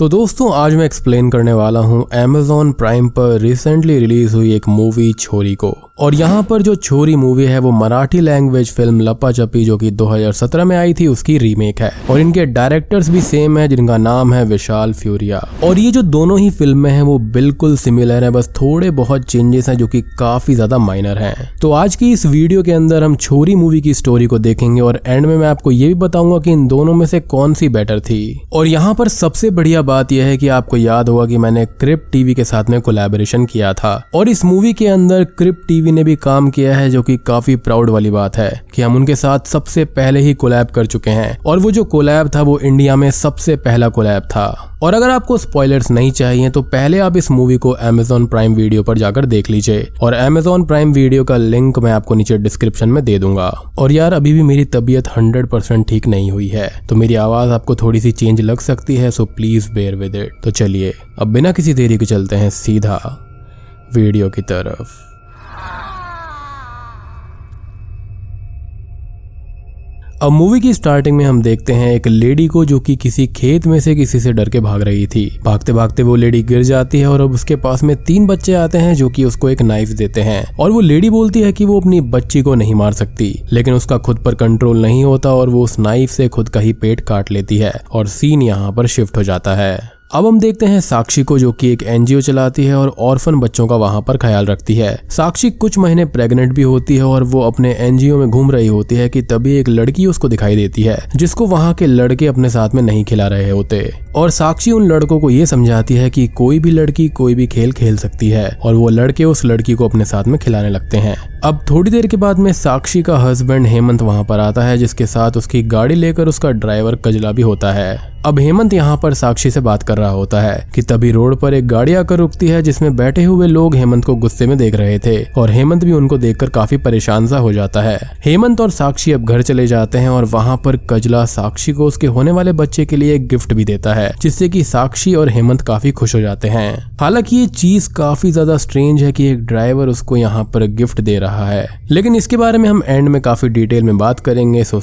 तो दोस्तों, आज मैं एक्सप्लेन करने वाला हूँ Amazon प्राइम पर रिसेंटली रिलीज़ हुई एक मूवी छोरी को। और यहाँ पर जो छोरी मूवी है, वो मराठी लैंग्वेज फ़िल्म लपा चपी जो कि 2017 में आई थी, उसकी रीमेक है। और इनके डायरेक्टर्स भी सेम है, जिनका नाम है विशाल फ्यूरिया। और ये जो दोनों ही फ़िल्में हैं, वो बिल्कुल सिमिलर है, बस थोड़े बहुत चेंजेस हैं जो कि काफ़ी ज़्यादा माइनर हैं। तो आज की इस वीडियो के अंदर हम छोरी मूवी की स्टोरी को देखेंगे, और एंड में मैं आपको ये भी बताऊँगा कि इन दोनों में से कौन सी बेटर थी। और यहाँ पर सबसे बढ़िया बात यह है कि आपको याद होगा कि मैंने क्रिप टीवी के साथ में कोलैबोरेशन किया था। और इस मूवी के अंदर क्रिप टीवी ने भी काम किया है, जो कि काफ़ी प्राउड वाली बात है कि हम उनके साथ सबसे पहले ही कोलैब कर चुके हैं। और वो जो कोलैब था, वो इंडिया में सबसे पहला कोलैब था। और अगर आपको स्पॉयलर्स नहीं चाहिए तो पहले आप इस मूवी को Amazon प्राइम वीडियो पर जाकर देख लीजिए। और Amazon प्राइम वीडियो का लिंक मैं आपको नीचे डिस्क्रिप्शन में दे दूँगा। और यार, अभी भी मेरी तबीयत 100% ठीक नहीं हुई है तो मेरी आवाज़ आपको थोड़ी सी चेंज लग सकती है so please bear with. It तो चलिए, अब बिना किसी देरी के चलते हैं सीधा वीडियो की तरफ़। अब मूवी की स्टार्टिंग में हम देखते हैं एक लेडी को जो कि किसी खेत में से किसी से डर के भाग रही थी। भागते भागते वो लेडी गिर जाती है और अब उसके पास में तीन बच्चे आते हैं जो कि उसको एक नाइफ देते हैं। और वो लेडी बोलती है कि वो अपनी बच्ची को नहीं मार सकती, लेकिन उसका खुद पर कंट्रोल नहीं होता और वो उस नाइफ से खुद का ही पेट काट लेती है और सीन यहाँ पर शिफ्ट हो जाता है। अब हम देखते हैं साक्षी को जो कि एक एनजीओ चलाती है और ऑर्फन बच्चों का वहाँ पर ख्याल रखती है। साक्षी कुछ महीने प्रेग्नेंट भी होती है और वो अपने एनजीओ में घूम रही होती है कि तभी एक लड़की उसको दिखाई देती है, जिसको वहाँ के लड़के अपने साथ में नहीं खिला रहे होते। और साक्षी उन लड़कों को ये समझाती है कि कोई भी लड़की कोई भी खेल खेल सकती है और वो लड़के उस लड़की को अपने साथ में खिलाने लगते हैं। अब थोड़ी देर के बाद में साक्षी का हस्बैंड हेमंत वहाँ पर आता है, जिसके साथ उसकी गाड़ी लेकर उसका ड्राइवर कजला भी होता है। अब हेमंत यहाँ पर साक्षी से बात कर रहा होता है कि तभी रोड पर एक गाड़ी आकर रुकती है जिसमें बैठे हुए लोग हेमंत को गुस्से में देख रहे थे और हेमंत भी उनको देखकर काफ़ी परेशान सा हो जाता है। हेमंत और साक्षी अब घर चले जाते हैं और वहाँ पर कजला साक्षी को उसके होने वाले बच्चे के लिए एक गिफ्ट भी देता है, जिससे की साक्षी और हेमंत काफ़ी खुश हो जाते हैं। हालाँकि ये चीज़ काफ़ी ज़्यादा स्ट्रेंज है की एक ड्राइवर उसको यहाँ पर गिफ्ट दे रहा है। लेकिन इसके बारे में हम एंड में काफ़ी डिटेल में बात करेंगे, सो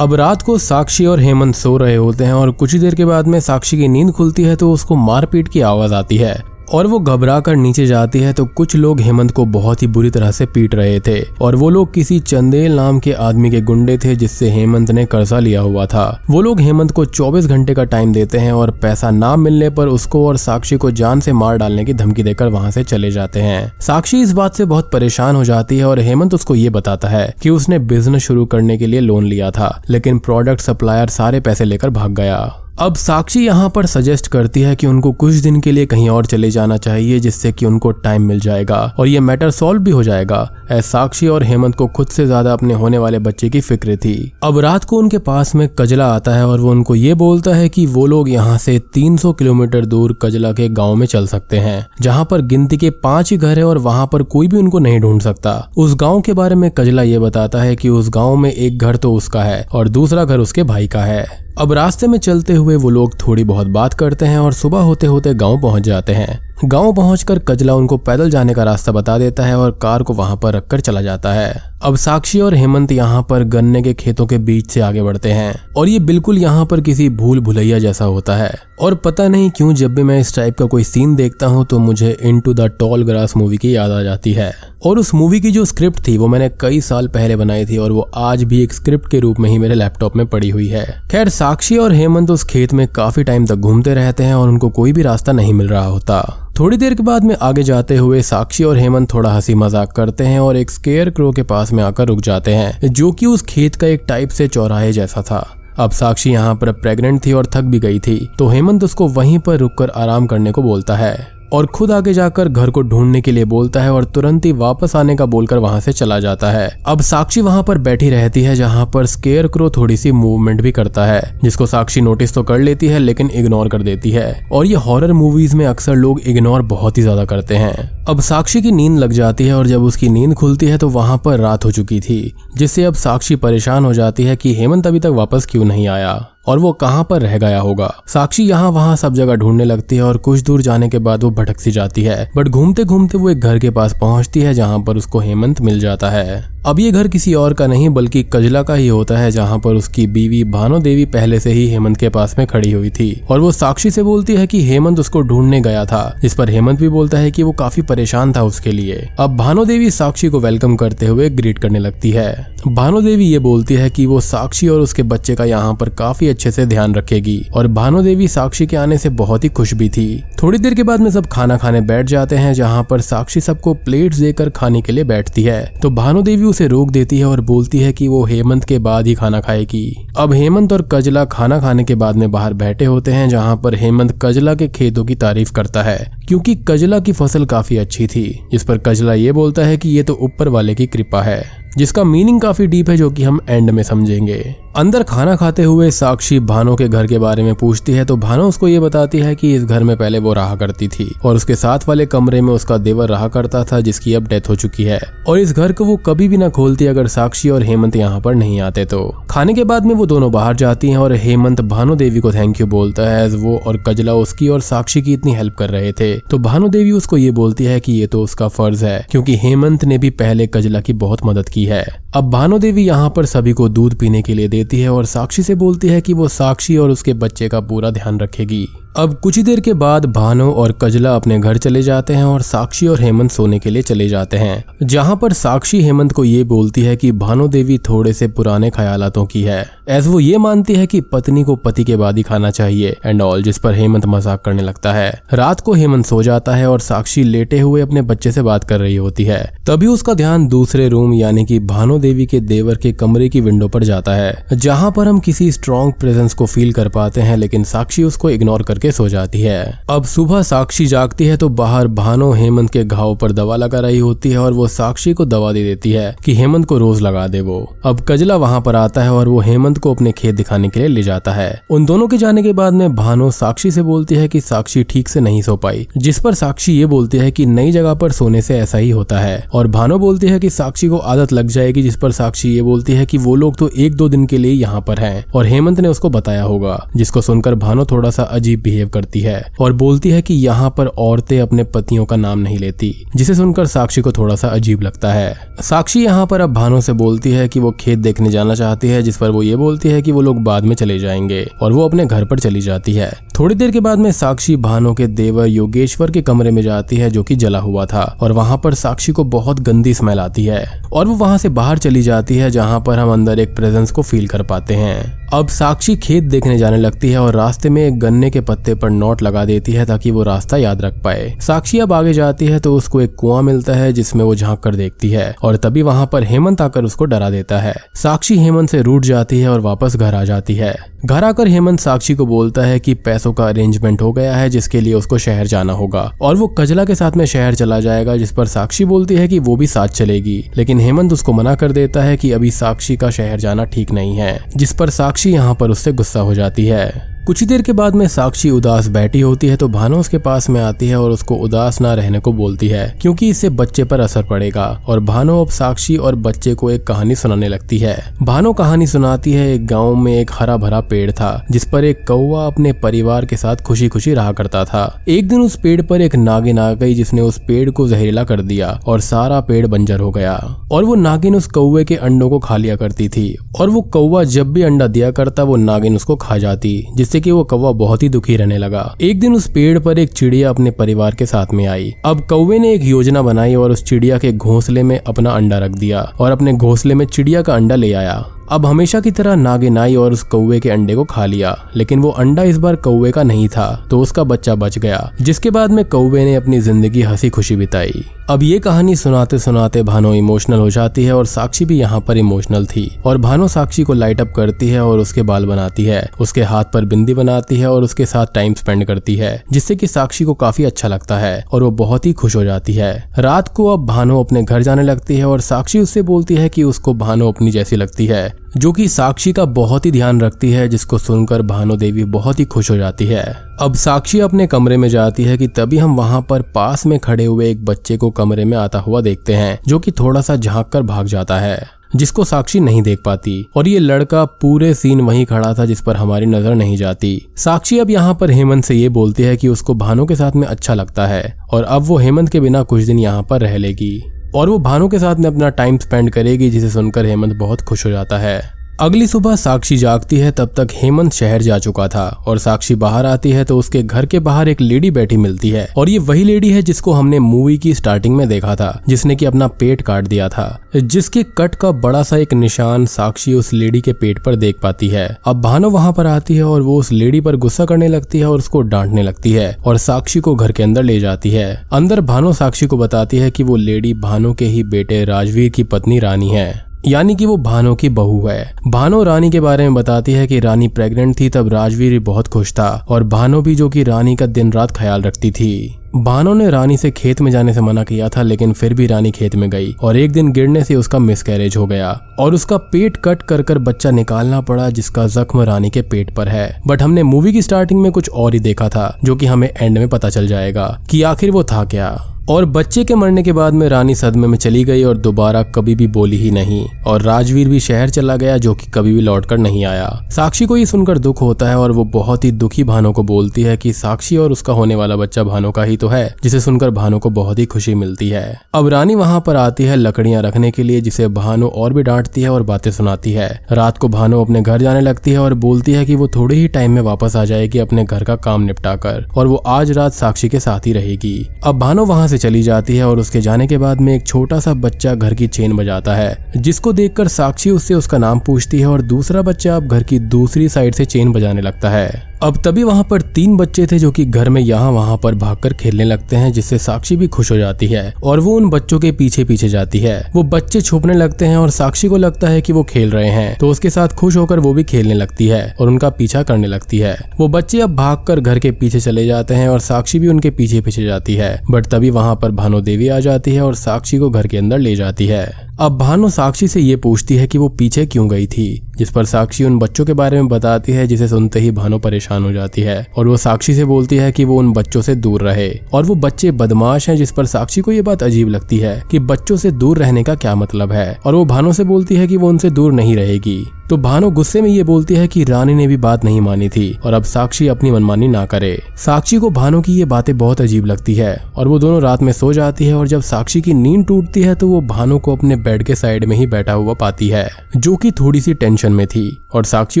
अब रात को साक्षी और हेमंत सो रहे होते हैं और कुछ ही देर के बाद में साक्षी की नींद खुलती है तो उसको मारपीट की आवाज़ आती है। और वो घबरा कर नीचे जाती है तो कुछ लोग हेमंत को बहुत ही बुरी तरह से पीट रहे थे और वो लोग किसी चंदेल नाम के आदमी के गुंडे थे जिससे हेमंत ने कर्जा लिया हुआ था। वो लोग हेमंत को 24 घंटे का टाइम देते हैं और पैसा ना मिलने पर उसको और साक्षी को जान से मार डालने की धमकी देकर वहाँ से चले जाते हैं। साक्षी इस बात से बहुत परेशान हो जाती है और हेमंत उसको ये बताता है की उसने बिज़नेस शुरू करने के लिए लोन लिया था, लेकिन प्रोडक्ट सप्लायर सारे पैसे लेकर भाग गया। अब साक्षी यहाँ पर सजेस्ट करती है कि उनको कुछ दिन के लिए कहीं और चले जाना चाहिए जिससे कि उनको टाइम मिल जाएगा और ये मैटर सॉल्व भी हो जाएगा। ऐसा साक्षी और हेमंत को खुद से ज़्यादा अपने होने वाले बच्चे की फ़िक्र थी। अब रात को उनके पास में कजला आता है और वो उनको ये बोलता है कि वो लोग यहाँ से 300 किलोमीटर दूर कजला के गाँव में चल सकते हैं, जहाँ पर गिनती के पाँच ही घर है और वहाँ पर कोई भी उनको नहीं ढूंढ सकता। उस गाँव के बारे में कजला ये बताता है की उस गाँव में एक घर तो उसका है और दूसरा घर उसके भाई का है। अब रास्ते में चलते हुए वो लोग थोड़ी बहुत बात करते हैं और सुबह होते होते गाँव पहुँच जाते हैं। गाँव पहुंचकर कजला उनको पैदल जाने का रास्ता बता देता है और कार को वहाँ पर रखकर चला जाता है। अब साक्षी और हेमंत यहाँ पर गन्ने के खेतों के बीच से आगे बढ़ते हैं और ये बिल्कुल यहाँ पर किसी भूल भुलैया जैसा होता है। और पता नहीं क्यों जब भी मैं इस टाइप का कोई सीन देखता हूँ तो मुझे in to the tall grass movie की याद आ जाती है। और उस मूवी की जो स्क्रिप्ट थी वो मैंने कई साल पहले बनाई थी और वो आज भी एक स्क्रिप्ट के रूप में ही मेरे लैपटॉप में पड़ी हुई है। खैर, साक्षी और हेमंत उस खेत में काफ़ी टाइम तक घूमते रहते हैं और उनको कोई भी रास्ता नहीं मिल रहा होता। थोड़ी देर के बाद में आगे जाते हुए साक्षी और हेमंत थोड़ा हँसी मज़ाक करते हैं और एक स्केयर क्रो के पास में आकर रुक जाते हैं, जो कि उस खेत का एक टाइप से चौराहे जैसा था। अब साक्षी यहाँ पर प्रेग्नेंट थी और थक भी गई थी तो हेमंत उसको वहीं पर रुककर आराम करने को बोलता है। और खुद आगे जाकर घर को ढूँढने के लिए बोलता है और तुरंत ही वापस आने का बोलकर वहाँ से चला जाता है। अब साक्षी वहाँ पर बैठी रहती है, जहाँ पर स्केयर क्रो थोड़ी सी मूवमेंट भी करता है, जिसको साक्षी नोटिस तो कर लेती है, लेकिन इग्नोर कर देती है। और ये हॉरर मूवीज़ में अक्सर लोग इग्नोर बहुत ही ज़्यादा करते हैं। अब साक्षी की नींद लग जाती है और जब उसकी नींद खुलती है तो वहाँ पर रात हो चुकी थी, जिससे अब साक्षी परेशान हो जाती है कि हेमंत अभी तक वापस क्यों नहीं आया। और वो कहाँ पर रह गया होगा। साक्षी यहाँ वहाँ सब जगह ढूँढने लगती है और कुछ दूर जाने के बाद वो भटक सी जाती है। बट घूमते घूमते वो एक घर के पास पहुँचती है जहाँ पर उसको हेमंत मिल जाता है। अब ये घर किसी और का नहीं, बल्कि कजला का ही होता है, जहाँ पर उसकी बीवी भानो देवी पहले से ही हेमंत के पास में खड़ी हुई थी। और वो साक्षी से बोलती है कि हेमंत उसको ढूँढने गया था इस पर हेमंत भी बोलता है कि वो काफ़ी परेशान था उसके लिए। अब भानो देवी साक्षी को वेलकम करते हुए ग्रीट करने लगती है। भानो देवी ये बोलती है कि वो साक्षी और उसके बच्चे का यहाँ पर काफ़ी अच्छे से ध्यान रखेगी, और भानो देवी साक्षी के आने से बहुत ही खुश भी थी। थोड़ी देर के बाद में सब खाना खाने बैठ जाते हैं, जहाँ पर साक्षी सबको प्लेट देकर खाने के लिए बैठती है। तो भानु देवी उसे रोक देती है और बोलती है कि वो हेमंत के बाद ही खाना खाएगी। अब हेमंत और कजला खाना खाने के बाद में बाहर बैठे होते हैं, जहाँ पर हेमंत कजला के खेतों की तारीफ़ करता है। क्योंकि कजला की फ़सल काफ़ी अच्छी थी, जिस पर कजला ये बोलता है कि ये तो ऊपर वाले की कृपा है। जिसका मीनिंग काफ़ी डीप है जो कि हम एंड में समझेंगे। अंदर खाना खाते हुए साक्षी भानो के घर के बारे में पूछती है तो भानो उसको ये बताती है कि इस घर में पहले वो रहा करती थी और उसके साथ वाले कमरे में उसका देवर रहा करता था, जिसकी अब डेथ हो चुकी है। और इस घर को वो कभी भी ना खोलती अगर साक्षी और हेमंत यहाँ पर नहीं आते तो। खाने के बाद में वो दोनों बाहर जाती है और हेमंत भानो देवी को थैंक यू बोलता है वो और कजला उसकी और साक्षी की इतनी हेल्प कर रहे थे। तो भानु देवी उसको ये बोलती है की ये तो उसका फ़र्ज़ है, क्योंकि हेमंत ने भी पहले कजला की बहुत मदद की है। अब भानु देवी यहाँ पर सभी को दूध पीने के लिए देती है और साक्षी से बोलती है कि वो साक्षी और उसके बच्चे का पूरा ध्यान रखेगी। अब कुछ ही देर के बाद भानु और कजला अपने घर चले जाते हैं और साक्षी और हेमंत सोने के लिए चले जाते हैं। जहाँ पर साक्षी हेमंत को ये बोलती है कि भानु देवी थोड़े से पुराने ख्यालातों की है। एज वो ये मानती है कि पत्नी को पति के बाद ही खाना चाहिए एंड ऑल जिस पर हेमंत मज़ाक करने लगता है। रात को हेमंत सो जाता है और साक्षी लेटे हुए अपने बच्चे से बात कर रही होती है। तभी उसका ध्यान दूसरे रूम यानी कि भानु देवी के देवर के कमरे की विंडो पर जाता है, जहाँ पर हम किसी स्ट्रॉन्ग प्रेजेंस को फील कर पाते हैं, लेकिन साक्षी उसको इग्नोर करके सो जाती है। अब सुबह साक्षी जागती है तो बाहर भानो हेमंत के घाव पर दवा लगा रही होती है और वो साक्षी को दवा दे देती है कि हेमंत को रोज लगा दे वो। अब कजला वहाँ पर आता है और वो हेमंत को अपने खेत दिखाने के लिए ले जाता है। उन दोनों के जाने के बाद में भानो साक्षी से बोलती है कि साक्षी ठीक से नहीं सो पाई, जिस पर साक्षी ये बोलती है कि नई जगह पर सोने से ऐसा ही होता है। और भानो बोलती है कि साक्षी को आदत लग जाएगी जिस पर साक्षी ये बोलती है कि वो लोग तो एक दो दिन के लिए यहाँ पर हैं। और हेमंत ने उसको बताया होगा, जिसको सुनकर भानो थोड़ा सा अजीब बिहेव करती है और बोलती है कि यहाँ पर औरतें अपने पतियों का नाम नहीं लेती, जिसे सुनकर साक्षी को थोड़ा सा अजीब लगता है। साक्षी यहाँ पर अब भानु से बोलती है कि वो खेत देखने जाना चाहती है, जिस पर वो ये बोलती है कि वो लोग बाद में चले जाएँगे और वो अपने घर पर चली जाती है। थोड़ी देर के बाद में साक्षी भानु के देवर योगेश्वर के कमरे में जाती है, जो कि जला हुआ था, और वहाँ पर साक्षी को बहुत गंदी स्मेल आती है, और वो वहाँ से बाहर चली जाती है, जहाँ पर हम अंदर एक प्रेजेंस को फील कर पाते हैं। अब साक्षी खेत देखने जाने लगती है और रास्ते में एक गन्ने के पत्ते पर नोट लगा देती है ताकि वो रास्ता याद रख पाए। साक्षी अब आगे जाती है तो उसको एक कुआँ मिलता है जिसमें वो झाँक कर देखती है और तभी वहाँ पर हेमंत आकर उसको डरा देता है। साक्षी हेमंत से रूट जाती है और वापस घर आ जाती है। घर आकर हेमंत साक्षी को बोलता है कि पैसों का अरेंजमेंट हो गया है, जिसके लिए उसको शहर जाना होगा और वो कजला के साथ में शहर चला जाएगा, जिस पर साक्षी बोलती है कि वो भी साथ चलेगी। लेकिन हेमंत उसको मना कर देता है कि अभी साक्षी का शहर जाना ठीक नहीं है, जिस पर साक्षी यहाँ पर उससे गुस्सा हो जाती है। कुछ ही देर के बाद में साक्षी उदास बैठी होती है तो भानु उसके पास में आती है और उसको उदास ना रहने को बोलती है, क्योंकि इससे बच्चे पर असर पड़ेगा। और भानु अब साक्षी और बच्चे को एक कहानी सुनाने लगती है। भानु कहानी सुनाती है एक गाँव में एक हरा भरा पेड़ था, जिस पर एक कौआ अपने परिवार के साथ खुशी खुशी रहा करता था। एक दिन उस पेड़ पर एक नागिन आ गई, जिसने उस पेड़ को जहरीला कर दिया और सारा पेड़ बंजर हो गया। और वो नागिन उस कौए के अंडों को खा लिया करती थी। और वो कौआ जब भी अंडा दिया करता, वो नागिन उसको खा जाती जिस जिससे कि वो कौवा बहुत ही दुखी रहने लगा। एक दिन उस पेड़ पर एक चिड़िया अपने परिवार के साथ में आई। अब कौवे ने एक योजना बनाई और उस चिड़िया के घोंसले में अपना अंडा रख दिया और अपने घोंसले में चिड़िया का अंडा ले आया। अब हमेशा की तरह नागिन आई और उस कौवे के अंडे को खा लिया, लेकिन वो अंडा इस बार कौवे का नहीं था तो उसका बच्चा बच गया, जिसके बाद में कौवे ने अपनी ज़िंदगी हँसी खुशी बिताई। अब ये कहानी सुनाते सुनाते भानो इमोशनल हो जाती है और साक्षी भी यहाँ पर इमोशनल थी। और भानो साक्षी को लाइट अप करती है और उसके बाल बनाती है, उसके हाथ पर बिंदी बनाती है और उसके साथ टाइम स्पेंड करती है, जिससे कि साक्षी को काफ़ी अच्छा लगता है और वो बहुत ही खुश हो जाती है। रात को अब भानो अपने घर जाने लगती है और साक्षी उससे बोलती है कि उसको भानो अपनी जैसी लगती है। जो कि साक्षी का बहुत ही ध्यान रखती है, जिसको सुनकर भानु देवी बहुत ही खुश हो जाती है। अब साक्षी अपने कमरे में जाती है कि तभी हम वहाँ पर पास में खड़े हुए एक बच्चे को कमरे में आता हुआ देखते हैं, जो कि थोड़ा सा झाँक कर भाग जाता है, जिसको साक्षी नहीं देख पाती। और ये लड़का पूरे सीन वहीं खड़ा था जिस पर हमारी नज़र नहीं जाती। साक्षी अब यहाँ पर हेमंत से ये बोलती है कि उसको भानु के साथ में अच्छा लगता है, और अब वो हेमंत के बिना कुछ दिन यहाँ पर रह लेगी। और वो भानु के साथ में अपना टाइम स्पेंड करेगी, जिसे सुनकर हेमंत बहुत खुश हो जाता है। अगली सुबह साक्षी जागती है, तब तक हेमंत शहर जा चुका था और साक्षी बाहर आती है तो उसके घर के बाहर एक लेडी बैठी मिलती है और ये वही लेडी है जिसको हमने मूवी की स्टार्टिंग में देखा था, जिसने की अपना पेट काट दिया था, जिसके कट का बड़ा सा एक निशान साक्षी उस लेडी के पेट पर देख पाती है। अब भानो वहाँ पर आती है और वो उस लेडी पर गुस्सा करने लगती है और उसको डांटने लगती है और साक्षी को घर के अंदर ले जाती है। अंदर भानो साक्षी को बताती है कि वो लेडी भानो के ही बेटे राजवीर की पत्नी रानी है। यानी कि वो भानो की बहू है। भानो रानी के बारे में बताती है कि रानी प्रेग्नेंट थी तब राजवीर बहुत खुश था और भानो भी जो कि रानी का दिन रात ख्याल रखती थी। भानो ने रानी से खेत में जाने से मना किया था, लेकिन फिर भी रानी खेत में गई और एक दिन गिरने से उसका मिसकैरेज हो गया और उसका पेट कट कर कर बच्चा निकालना पड़ा, जिसका जख्म रानी के पेट पर है। बट हमने मूवी की स्टार्टिंग में कुछ और ही देखा था, जो कि हमें एंड में पता चल जाएगा कि आखिर वो था क्या। और बच्चे के मरने के बाद में रानी सदमे में चली गई और दोबारा कभी भी बोली ही नहीं। और राजवीर भी शहर चला गया, जो कि कभी भी लौटकर नहीं आया। साक्षी को ये सुनकर दुख होता है और वो बहुत ही दुखी भानो को बोलती है कि साक्षी और उसका होने वाला बच्चा भानो का ही तो है, जिसे सुनकर भानो को बहुत ही खुशी मिलती है। अब रानी वहाँ पर आती है लकड़ियाँ रखने के लिए, जिसे भानु और भी डांटती है और बातें सुनाती है। रात को भानु अपने घर जाने लगती है और बोलती है की वो थोड़े ही टाइम में वापस आ जाएगी अपने घर का काम निपटा कर और वो आज रात साक्षी के साथ ही रहेगी। अब भानु वहाँ से चली जाती है और उसके जाने के बाद में एक छोटा सा बच्चा घर की चेन बजाता है, जिसको देखकर साक्षी उससे उसका नाम पूछती है और दूसरा बच्चा अब घर की दूसरी साइड से चेन बजाने लगता है। अब तभी वहाँ पर तीन बच्चे थे जो कि घर में यहाँ वहाँ पर भागकर खेलने लगते हैं, जिससे साक्षी भी खुश हो जाती है और वो उन बच्चों के पीछे पीछे जाती है। वो बच्चे छुपने लगते हैं और साक्षी को लगता है कि वो खेल रहे हैं तो उसके साथ खुश होकर वो भी खेलने लगती है और उनका पीछा करने लगती है। वो बच्चे अब भाग घर के पीछे चले जाते हैं और साक्षी भी उनके पीछे पीछे जाती है, बट तभी वहाँ पर भानो देवी आ जाती है और साक्षी को घर के अंदर ले जाती है। अब भानु साक्षी से ये पूछती है कि वो पीछे क्यों गई थी, जिस पर साक्षी उन बच्चों के बारे में बताती है, जिसे सुनते ही भानु परेशान हो जाती है। और वो साक्षी से बोलती है कि वो उन बच्चों से दूर रहे। और वो बच्चे बदमाश हैं जिस पर साक्षी को ये बात अजीब लगती है कि बच्चों से दूर रहने का क्या मतलब है। और वो भानो से बोलती है कि वो उनसे दूर नहीं रहेगी। तो भानो गुस्से में ये बोलती है कि रानी ने भी बात नहीं मानी थी और अब साक्षी अपनी मनमानी ना करे। साक्षी को भानो की ये बातें बहुत अजीब लगती है और वो दोनों रात में सो जाती है और जब साक्षी की नींद टूटती है तो वो भानो को अपने बेड के साइड में ही बैठा हुआ पाती है, जो कि थोड़ी सी टेंशन में थी। और साक्षी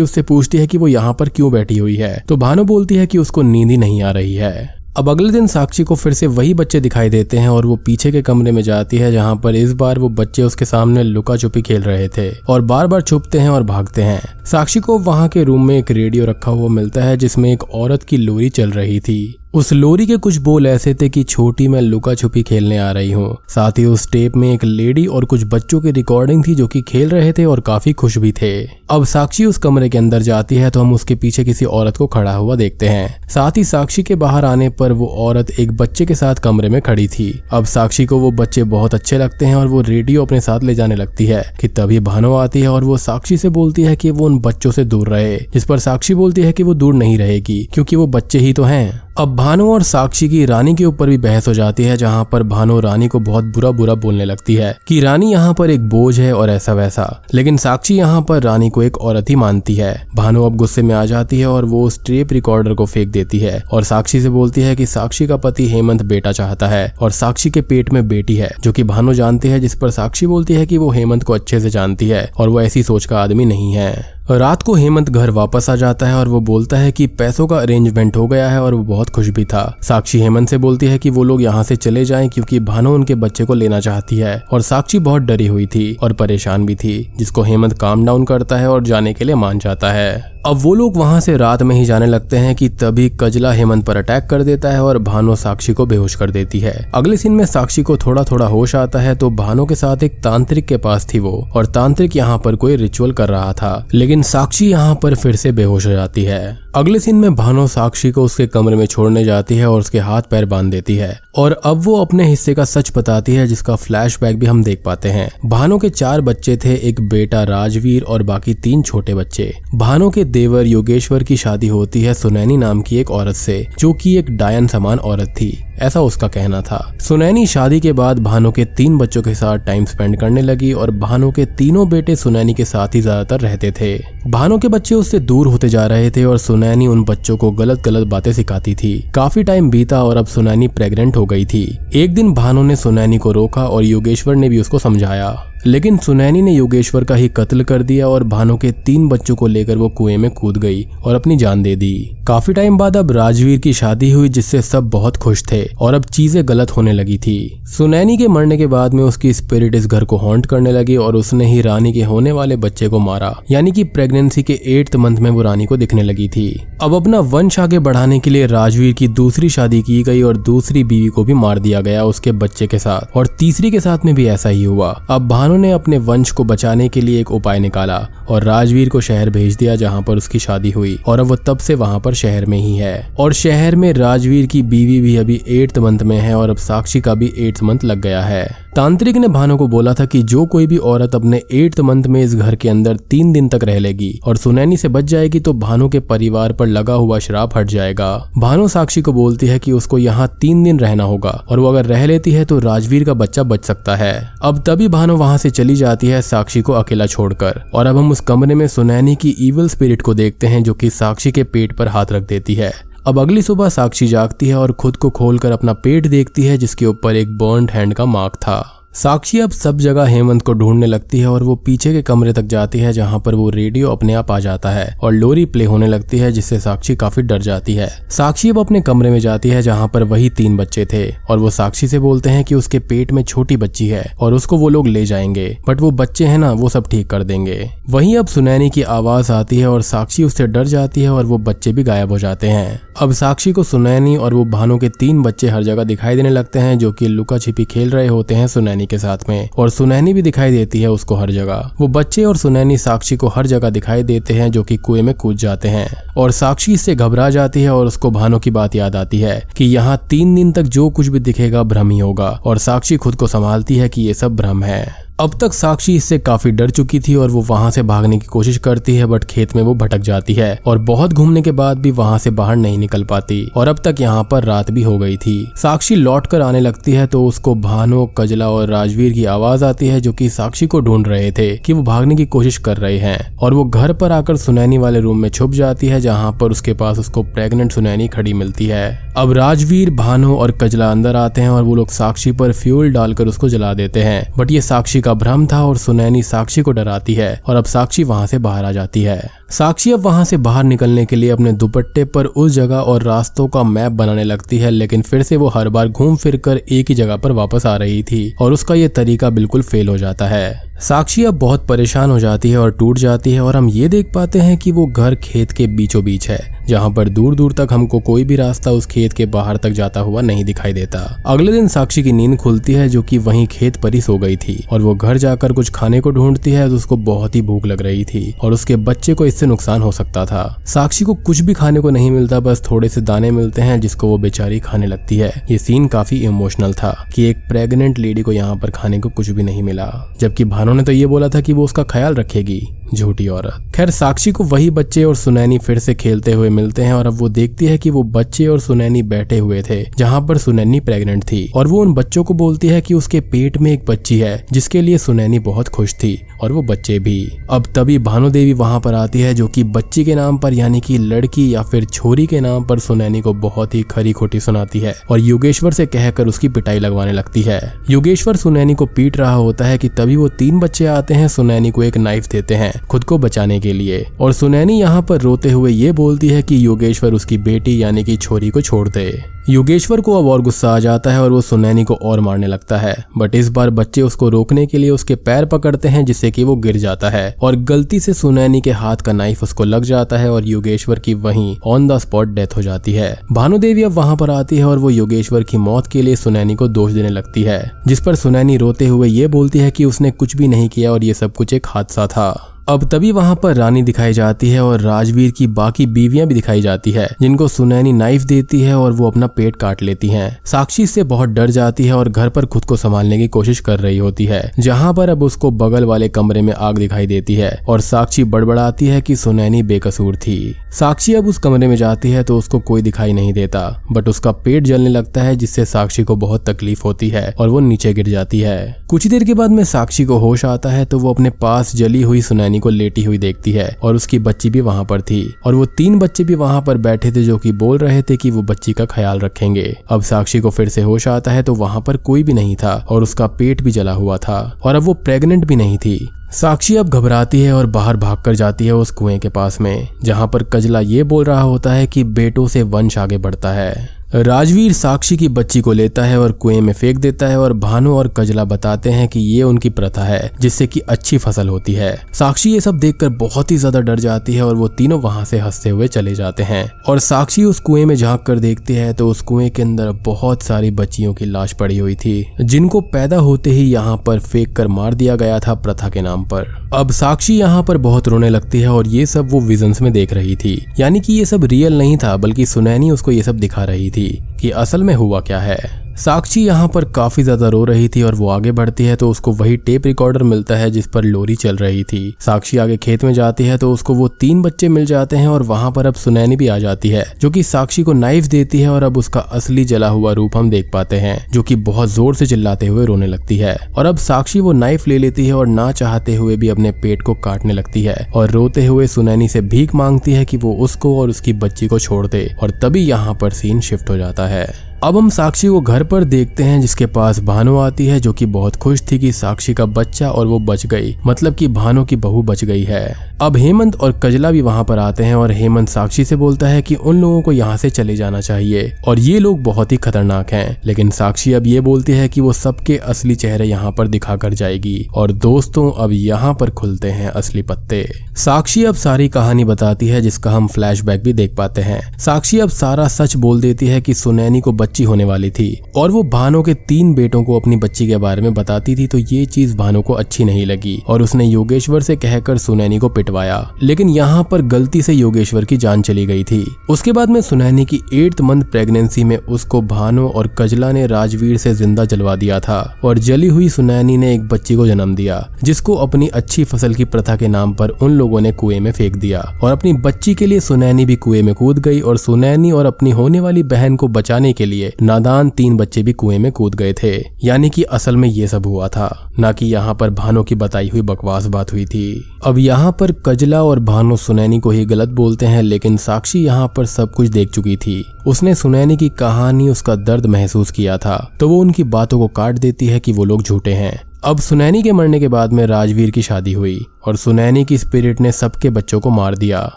उससे पूछती है की वो यहाँ पर क्यूँ बैठी हुई है? तो भानु बोलती है कि उसको नींद ही नहीं आ रही है। अब अगले दिन साक्षी को फिर से वही बच्चे दिखाई देते हैं और वो पीछे के कमरे में जाती है, जहाँ पर इस बार वो बच्चे उसके सामने लुका छुपी खेल रहे थे और बार बार छुपते हैं और भागते हैं। साक्षी को वहाँ के रूम में एक रेडियो रखा हुआ मिलता है, जिसमें एक औरत की लोरी चल रही थी। उस लोरी के कुछ बोल ऐसे थे कि छोटी मैं लुका छुपी खेलने आ रही हूँ। साथ ही उस टेप में एक लेडी और कुछ बच्चों की रिकॉर्डिंग थी जो कि खेल रहे थे और काफ़ी खुश भी थे। अब साक्षी उस कमरे के अंदर जाती है तो हम उसके पीछे किसी औरत को खड़ा हुआ देखते हैं। साथ ही साक्षी के बाहर आने पर वो औरत एक बच्चे के साथ कमरे में खड़ी थी। अब साक्षी को वो बच्चे बहुत अच्छे लगते हैं और वो रेडियो अपने साथ ले जाने लगती है कि तभी भानो आती है और वो साक्षी से बोलती है कि वो उन बच्चों से दूर रहे, जिस पर साक्षी बोलती है कि वो दूर नहीं रहेगी, क्योंकि वो बच्चे ही तो हैं। अब भानु और साक्षी की रानी के ऊपर भी बहस हो जाती है, जहाँ पर भानु रानी को बहुत बुरा बुरा बोलने लगती है कि रानी यहाँ पर एक बोझ है और ऐसा वैसा। लेकिन साक्षी यहाँ पर रानी को एक औरत ही मानती है। भानु अब गुस्से में आ जाती है और वो उस टेप रिकॉर्डर को फेंक देती है और साक्षी से बोलती है कि साक्षी का पति हेमंत बेटा चाहता है और साक्षी के पेट में बेटी है, जो की भानु जानती है, जिस पर साक्षी बोलती है की वो हेमंत को अच्छे से जानती है और वो ऐसी सोच का आदमी नहीं है। रात को हेमंत घर वापस आ जाता है और वो बोलता है कि पैसों का अरेंजमेंट हो गया है और वो बहुत खुश भी था। साक्षी हेमंत से बोलती है कि वो लोग यहाँ से चले जाएँ क्योंकि भानो उनके बच्चे को लेना चाहती है। और साक्षी बहुत डरी हुई थी और परेशान भी थी, जिसको हेमंत काम डाउन करता है और जाने के लिए मान जाता है। अब वो लोग वहाँ से रात में ही जाने लगते हैं कि तभी कजला हेमंत पर अटैक कर देता है और भानो साक्षी को बेहोश कर देती है। अगले सीन में साक्षी को थोड़ा थोड़ा होश आता है तो भानो के साथ एक तांत्रिक के पास थी वो, और तांत्रिक यहाँ पर कोई रिचुअल कर रहा था, लेकिन साक्षी यहाँ पर फिर से बेहोश हो जाती है। अगले सीन में भानो साक्षी को उसके कमरे में छोड़ने जाती है और उसके हाथ पैर बाँध देती है, और अब वो अपने हिस्से का सच बताती है जिसका फ्लैशबैक भी हम देख पाते हैं। भानो के चार बच्चे थे, एक बेटा राजवीर और बाकी तीन छोटे बच्चे। भानो के देवर योगेश्वर की शादी होती है सुनैनी नाम की एक औरत से, जो कि एक डायन समान औरत थी। ऐसा उसका कहना था। सुनैनी शादी के बाद भानु के तीन बच्चों के साथ टाइम स्पेंड करने लगी और भानु के तीनों बेटे सुनैनी के साथ ही ज़्यादातर रहते थे। भानु के बच्चे उससे दूर होते जा रहे थे और सुनैनी उन बच्चों को गलत गलत बातें सिखाती थी। काफ़ी टाइम बीता और अब सुनैनी प्रेग्नेंट हो गई थी। एक दिन भानु ने सुनैनी को रोका और योगेश्वर ने भी उसको समझाया। लेकिन सुनैनी ने योगेश्वर का ही कत्ल कर दिया और भानु के तीन बच्चों को लेकर वो कुएँ में कूद गई और अपनी जान दे दी। काफ़ी टाइम बाद अब राजवीर की शादी हुई, जिससे सब बहुत खुश थे और अब चीज़ें गलत होने लगी थी। सुनैनी के मरने के बाद में उसकी स्पिरिट इस घर को हॉन्ट करने लगी और उसने ही रानी के होने वाले बच्चे को मारा, यानी कि प्रेगनेंसी के एट्थ मंथ में वो रानी को दिखने लगी थी। अब अपना वंश आगे बढ़ाने के लिए राजवीर की दूसरी शादी की गई और दूसरी बीवी को भी मार दिया गया उसके बच्चे के साथ और तीसरी के साथ में भी ऐसा ही हुआ। अब भानु ने अपने वंश को बचाने के लिए एक उपाय निकाला और राजवीर को शहर भेज दिया जहाँ पर उसकी शादी हुई और अब वो तब से वहाँ पर शहर में ही है। और शहर में राजवीर की बीवी भी अभी एट्थ मंथ में है और अब साक्षी का भी एट्थ मंथ लग गया है। तांत्रिक ने भानु को बोला था कि जो कोई भी औरत अपने एट्थ मंथ में इस घर के अंदर तीन दिन तक रह लेगी और सुनैनी से बच जाएगी तो भानु के परिवार पर लगा हुआ श्राप हट जाएगा। भानु साक्षी को बोलती है कि उसको यहाँ तीन दिन रहना होगा और वो अगर रह लेती है तो राजवीर का बच्चा बच सकता है। अब तभी भानु वहाँ से चली जाती है साक्षी को अकेला छोड़कर। और अब हम उस कमरे में सुनैनी की इवल स्पिरिट को देखते हैं जो कि साक्षी के पेट पर हाथ रख देती है। अब अगली सुबह साक्षी जागती है और खुद को खोलकर अपना पेट देखती है जिसके ऊपर एक बर्न हैंड का मार्क था। साक्षी अब सब जगह हेमंत को ढूँढने लगती है और वो पीछे के कमरे तक जाती है जहाँ पर वो रेडियो अपने आप आ जाता है और लोरी प्ले होने लगती है, जिससे साक्षी काफ़ी डर जाती है। साक्षी अब अपने कमरे में जाती है जहाँ पर वही तीन बच्चे थे और वो साक्षी से बोलते हैं कि उसके पेट में छोटी बच्ची है और उसको वो लोग ले जाएँगे, बट वो बच्चे है ना, वो सब ठीक कर देंगे। वही अब सुनैनी की आवाज़ आती है और साक्षी उससे डर जाती है और वो बच्चे भी गायब हो जाते हैं। अब साक्षी को सुनैनी और वो भानु के तीन बच्चे हर जगह दिखाई देने लगते हैं, जो की लुका छिपी खेल रहे होते हैं सुनैनी सुनैनी के साथ में। और सुनैनी भी दिखाई देती है उसको हर जगह। वो बच्चे और सुनैनी साक्षी को हर जगह दिखाई देते हैं जो कि कुएँ में कूद जाते हैं। और साक्षी इससे घबरा जाती है और उसको भानु की बात याद आती है कि यहाँ तीन दिन तक जो कुछ भी दिखेगा भ्रम ही होगा। और साक्षी खुद को संभालती है कि ये सब भ्रम है। अब तक साक्षी इससे काफ़ी डर चुकी थी और वो वहाँ से भागने की कोशिश करती है, बट खेत में वो भटक जाती है और बहुत घूमने के बाद भी वहाँ से बाहर नहीं निकल पाती और अब तक यहाँ पर रात भी हो गई थी। साक्षी लौट कर आने लगती है तो उसको भानो, कजला और राजवीर की आवाज़ आती है जो की साक्षी को ढूंढ रहे थे की वो भागने की कोशिश कर रहे हैं और वो घर पर आकर सुनैनी वाले रूम में छुप जाती है, जहाँ पर उसके पास उसको प्रेग्नेंट सुनैनी खड़ी मिलती है। अब राजवीर, भानो और कजला अंदर आते हैं और वो लोग साक्षी पर फ्यूल डालकर उसको जला देते हैं, बट ये साक्षी का भ्रम था और सुनैनी साक्षी को डराती है और अब साक्षी वहाँ से बाहर आ जाती है। साक्षी अब वहाँ से बाहर निकलने के लिए अपने दुपट्टे पर उस जगह और रास्तों का मैप बनाने लगती है, लेकिन फिर से वो हर बार घूम फिर कर एक ही जगह पर वापस आ रही थी और उसका ये तरीका बिल्कुल फेल हो जाता है। साक्षी अब बहुत परेशान हो जाती है और टूट जाती है और हम ये देख पाते हैं कि वो घर खेत के बीचों बीच है, जहाँ पर दूर दूर तक हमको कोई भी रास्ता उस खेत के बाहर तक जाता हुआ नहीं दिखाई देता। अगले दिन साक्षी की नींद खुलती है जो कि वहीं खेत पर ही सो गई थी और वो घर जाकर कुछ खाने को ढूंढती है तो उसको बहुत ही भूख लग रही थी और उसके बच्चे को इससे नुकसान हो सकता था। साक्षी को कुछ भी खाने को नहीं मिलता, बस थोड़े से दाने मिलते हैं, जिसको वो बेचारी खाने लगती है। ये सीन काफ़ी इमोशनल था की एक प्रेगनेंट लेडी को यहाँ पर खाने को कुछ भी नहीं मिला, जबकि भानु ने तो ये बोला था कि वो उसका ख्याल रखेगी। झूठी औरत। खैर, साक्षी को वही बच्चे और सुनैनी फिर से खेलते हुए मिलते हैं और अब वो देखती है कि वो बच्चे और सुनैनी बैठे हुए थे, जहाँ पर सुनैनी प्रेग्नेंट थी। और वो उन बच्चों को बोलती है कि उसके पेट में एक बच्ची है, जिसके लिए सुनैनी बहुत खुश थी, और वो बच्चे भी। अब तभी भानु देवी वहाँ पर आती है, जो कि बच्ची के नाम पर, यानी कि लड़की या फिर छोरी के नाम पर सुनैनी को बहुत ही खरी खोटी सुनाती है, और योगेश्वर से कहकर उसकी पिटाई लगवाने लगती है। योगेश्वर सुनैनी को पीट रहा होता है कि तभी वो तीन बच्चे आते हैं, सुनैनी को एक नाइफ देते हैं। खुद को बचाने के लिए। और सुनैनी यहाँ पर रोते हुए ये बोलती है कि योगेश्वर उसकी बेटी यानी कि छोरी को छोड़ दे। योगेश्वर को अब और गुस्सा आ जाता है और वो सुनैनी को और मारने लगता है। बट इस बार बच्चे उसको रोकने के लिए उसके पैर पकड़ते हैं, जिससे कि वो गिर जाता है। और गलती से सुनैनी के हाथ का नाइफ उसको लग जाता है और योगेश्वर की वहीं ऑन द स्पॉट डेथ हो जाती है। भानुदेवी अब वहाँ पर आती है और वो योगेश्वर की मौत के लिए सुनैनी को दोष देने लगती है, जिस पर सुनैनी रोते हुए ये बोलती है कि उसने कुछ भी नहीं किया और ये सब कुछ एक हादसा था। अब तभी वहाँ पर रानी दिखाई जाती है और राजवीर की बाकी बीवियाँ भी दिखाई जाती है, जिनको सुनैनी नाइफ देती है और वो अपना पेट काट लेती हैं। साक्षी से बहुत डर जाती है और घर पर खुद को संभालने की कोशिश कर रही होती है, जहाँ पर अब उसको बगल वाले कमरे में आग दिखाई देती है और साक्षी बड़बड़ाती है कि सुनैनी बेकसूर थी साक्षी अब उस कमरे में जाती है तो उसको कोई दिखाई नहीं देता, बट उसका पेट जलने लगता है, जिससे साक्षी को बहुत तकलीफ़ होती है और वो नीचे गिर जाती है कुछ ही देर के बाद में साक्षी को होश आता है तो वो अपने पास जली हुई सुनैनी को लेटी हुई देखती है, और उसकी बच्ची भी वहाँ पर थी। और वो तीन बच्चे भी वहाँ पर बैठे थे, जो कि बोल रहे थे कि वो बच्ची का ख्याल रखेंगे। अब साक्षी को फिर से होश आता है तो वहाँ पर कोई भी नहीं था, और उसका पेट भी जला हुआ था, और अब वो प्रेग्नेंट भी नहीं थी। साक्षी अब घबराती है और बाहर भागकर जाती है उस कुएँ के पास में, जहाँ पर कजला ये बोल रहा होता है कि बेटों से वंश आगे बढ़ता है। राजवीर साक्षी की बच्ची को लेता है और कुएँ में फेंक देता है और भानु और कजला बताते हैं कि ये उनकी प्रथा है, जिससे कि अच्छी फ़सल होती है। साक्षी ये सब देखकर बहुत ही ज़्यादा डर जाती है और वो तीनों वहाँ से हँसते हुए चले जाते हैं। और साक्षी उस कुएँ में झाँक कर देखती है तो उस कुएँ के अंदर बहुत सारी बच्चियों की लाश पड़ी हुई थी, जिनको पैदा होते ही यहाँ पर फेंक कर मार दिया गया था प्रथा के नाम पर। अब साक्षी यहाँ पर बहुत रोने लगती है और ये सब वो विजन्स में देख रही थी। यानी कि ये सब रियल नहीं था, बल्कि सुनैनी उसको ये सब दिखा रही थी। कि असल में हुआ क्या है। साक्षी यहाँ पर काफ़ी ज़्यादा रो रही थी और वो आगे बढ़ती है तो उसको वही टेप रिकॉर्डर मिलता है जिस पर लोरी चल रही थी। साक्षी आगे खेत में जाती है तो उसको वो तीन बच्चे मिल जाते हैं और वहाँ पर अब सुनैनी भी आ जाती है, जो कि साक्षी को नाइफ देती है और अब उसका असली जला हुआ रूप हम देख पाते हैं, जो कि बहुत ज़ोर से चिल्लाते हुए रोने लगती है। और अब साक्षी वो नाइफ ले लेती है और ना चाहते हुए भी अपने पेट को काटने लगती है और रोते हुए सुनैनी से भीख मांगती है कि वो उसको और उसकी बच्ची को छोड़ दे और तभी यहाँ पर सीन शिफ्ट हो जाता है। अब हम साक्षी को घर पर देखते हैं, जिसके पास भानु आती है, जो कि बहुत खुश थी कि साक्षी का बच्चा और वो बच गई। मतलब कि भानु की बहू बच गई है। अब हेमंत और कजला भी वहाँ पर आते हैं और हेमंत साक्षी से बोलता है कि उन लोगों को यहाँ से चले जाना चाहिए। और ये लोग बहुत ही खतरनाक हैं। लेकिन साक्षी अब ये बोलती है कि वो सबके असली चेहरे यहाँ पर दिखा कर जाएगी। और दोस्तों, अब यहाँ पर खुलते हैं असली पत्ते। साक्षी अब सारी कहानी बताती है, जिसका हम फ्लैशबैक भी देख पाते हैं। साक्षी अब सारा सच बोल देती है कि सुनैनी को बच्ची होने वाली थी। और वो भानो के तीन बेटों को अपनी बच्ची के बारे में बताती थी तो ये चीज़ भानो को अच्छी नहीं लगी। और उसने योगेश्वर से कहकर सुनैनी को पिटवाया लेकिन यहाँ पर गलती से योगेश्वर की जान चली गई थी। उसके बाद में सुनैनी की एट्थ मंथ प्रेगनेंसी में उसको भानो और कजला ने राजवीर से ज़िंदा जलवा दिया था और जली हुई सुनैनी ने एक बच्ची को जन्म दिया, जिसको अपनी अच्छी फ़सल की प्रथा के नाम पर उन लोगों ने कुएँ में फेंक दिया। और अपनी बच्ची के लिए सुनैनी भी कुएँ में कूद गई और सुनैनी और अपनी होने वाली बहन को बचाने के लिए नादान तीन बच्चे भी कुएँ में कूद गए थे। यानी कि असल में ये सब हुआ था। न कि यहाँ पर भानो की बताई हुई बकवास बात हुई थी। अब यहाँ पर कजला और भानु सुनैनी को ही गलत बोलते हैं, लेकिन साक्षी यहाँ पर सब कुछ देख चुकी थी। उसने सुनैनी की कहानी, उसका दर्द महसूस किया था। तो वो उनकी बातों को काट देती है कि वो लोग झूठे हैं। अब सुनैनी के मरने के बाद में राजवीर की शादी हुई, और सुनैनी की स्पिरिट ने सबके बच्चों को मार दिया,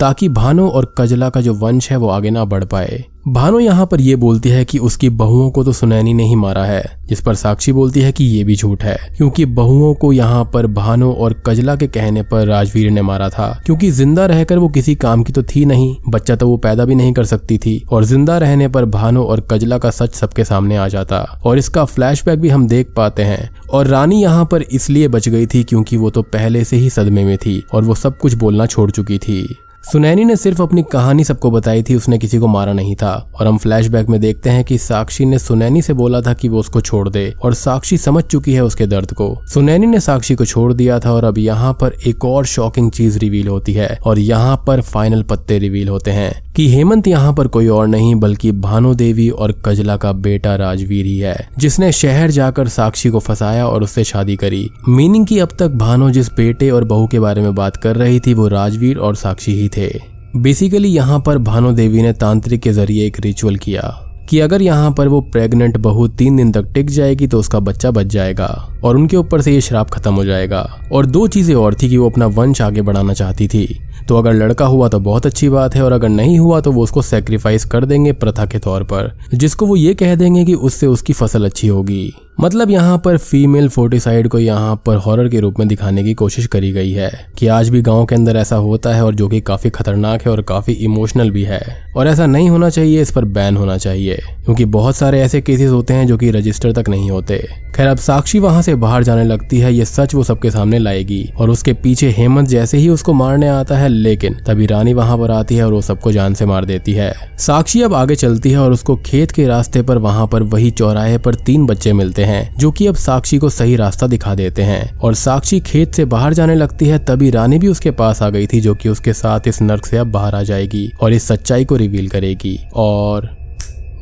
ताकि भानो और कजला का जो वंश है वो आगे ना बढ़ पाए। भानो यहाँ पर यह बोलती है कि उसकी बहुओं को तो सुनैनी ने ही मारा है, जिस पर साक्षी बोलती है कि ये भी झूठ है, क्योंकि बहुओं को यहाँ पर भानो और कजला के कहने पर राजवीर ने मारा था, क्योंकि ज़िंदा रहकर वो किसी काम की तो थी नहीं, बच्चा तो वो पैदा भी नहीं कर सकती थी, और ज़िंदा रहने पर भानो और कजला का सच सबके सामने आ जाता, और इसका फ्लैशबैक भी हम देख पाते हैं, और रानी यहाँ पर इसलिए बच गई थी क्योंकि वो तो पहले से ही सदमे में थी, और वो सब कुछ बोलना छोड़ चुकी थी। सुनैनी ने सिर्फ़ अपनी कहानी सबको बताई थी, उसने किसी को मारा नहीं था। और हम फ्लैशबैक में देखते हैं कि साक्षी ने सुनैनी से बोला था कि वो उसको छोड़ दे, और साक्षी समझ चुकी है उसके दर्द को। सुनैनी ने साक्षी को छोड़ दिया था, और अब यहाँ पर एक और शॉकिंग चीज़ रिवील होती है, और यहाँ पर फाइनल पत्ते रिवील होते हैं कि हेमंत यहाँ पर कोई और नहीं, बल्कि भानु देवी और कजला का बेटा राजवीर ही है, जिसने शहर जाकर साक्षी को फंसाया और उससे शादी करी। मीनिंग की अब तक भानु जिस बेटे और बहू के बारे में बात कर रही थी, वो राजवीर और साक्षी ही थे। बेसिकली यहाँ पर भानु देवी ने तांत्रिक के ज़रिए एक रिचुअल किया कि अगर यहाँ पर वो प्रेग्नेंट बहू तीन दिन तक टिक जाएगी तो उसका बच्चा बच जाएगा और उनके ऊपर से ये श्राप खत्म हो जाएगा। और दो चीज़ें और थी कि वो अपना वंश आगे बढ़ाना चाहती थी। तो अगर लड़का हुआ तो बहुत अच्छी बात है और अगर नहीं हुआ तो वो उसको सेक्रीफाइस कर देंगे प्रथा के तौर पर, जिसको वो ये कह देंगे कि उससे उसकी फ़सल अच्छी होगी। मतलब यहाँ पर फीमेल फोर्टिसाइड को यहाँ पर हॉरर के रूप में दिखाने की कोशिश करी गई है कि आज भी गाँव के अंदर ऐसा होता है और जो कि काफ़ी खतरनाक है और काफ़ी इमोशनल भी है। और ऐसा नहीं होना चाहिए, इस पर बैन होना चाहिए, क्योंकि बहुत सारे ऐसे केसेस होते हैं जो कि रजिस्टर तक नहीं होते। खैर, अब साक्षी वहाँ से बाहर जाने लगती है, ये सच वो सबके सामने लाएगी। और उसके पीछे हेमंत जैसे ही उसको मारने आता है, लेकिन तभी रानी वहाँ पर आती है और वो सबको जान से मार देती है। साक्षी अब आगे चलती है और उसको खेत के रास्ते पर वहाँ पर वही चौराहे पर तीन बच्चे मिलते हैं। जो कि अब साक्षी को सही रास्ता दिखा देते हैं। और साक्षी खेत से बाहर जाने लगती है, तभी रानी भी उसके पास आ गई थी, जो कि उसके साथ इस नर्क से अब बाहर आ जाएगी और इस सच्चाई को रिवील करेगी। और,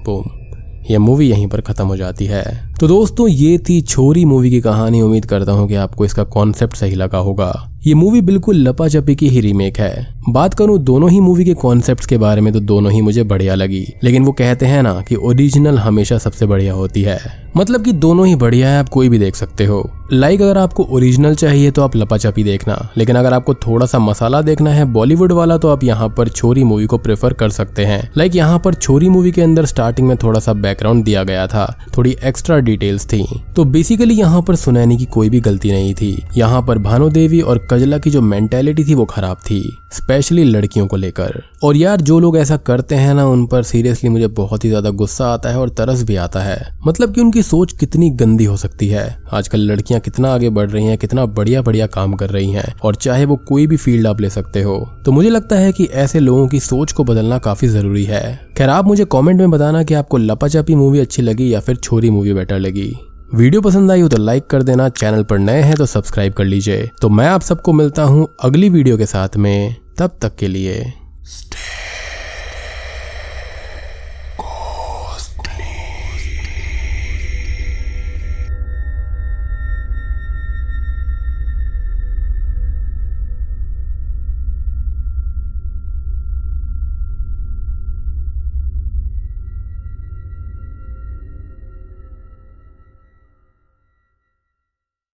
बूम यह मूवी यहीं पर खत्म हो जाती है। तो दोस्तों, ये थी छोरी मूवी की कहानी। उम्मीद करता हूँ कि आपको इसका कॉन्सेप्ट सही लगा होगा। ये मूवी बिल्कुल लपा चपी की ही रीमेक है। बात करूँ दोनों ही मूवी के कॉन्सेप्ट्स के बारे में तो दोनों ही मुझे बढ़िया लगी। लेकिन वो कहते हैं ना कि ओरिजिनल हमेशा सबसे बढ़िया होती है। मतलब कि दोनों ही बढ़िया है, आप कोई भी देख सकते हो। लाइक अगर आपको ओरिजिनल चाहिए तो आप लपाचपी देखना। लेकिन अगर आपको थोड़ा सा मसाला देखना है बॉलीवुड वाला तो आप यहाँ पर छोरी मूवी को प्रेफर कर सकते हैं। लाइक यहाँ पर छोरी मूवी के अंदर स्टार्टिंग में थोड़ा सा बैकग्राउंड दिया गया था। थोड़ी एक्स्ट्रा डिटेल्स थी। तो बेसिकली यहाँ पर सुनैनी की कोई भी गलती नहीं थी। यहाँ पर भानु देवी और कजला की जो मेंटेलिटी थी वो खराब थी स्पेशली लड़कियों को लेकर। और यार, जो लोग ऐसा करते हैं ना, उन पर सीरियसली मुझे बहुत ही ज़्यादा गुस्सा आता है और तरस भी आता है। मतलब कि उनकी सोच कितनी गंदी हो सकती है। आजकल लड़कियाँ कितना आगे बढ़ रही हैं, कितना बढ़िया बढ़िया काम कर रही हैं, और चाहे वो कोई भी फ़ील्ड आप ले सकते हो। तो मुझे लगता है कि ऐसे लोगों की सोच को बदलना काफ़ी ज़रूरी है। खैर, आप मुझे कॉमेंट में बताना की आपको लपाचापी मूवी अच्छी लगी या फिर छोरी मूवी बेटर लगी। वीडियो पसंद आई हो तो लाइक कर देना, चैनल पर नए हैं तो सब्सक्राइब कर लीजिए। तो मैं आप सबको मिलता हूँ अगली वीडियो के साथ में, तब तक के लिए।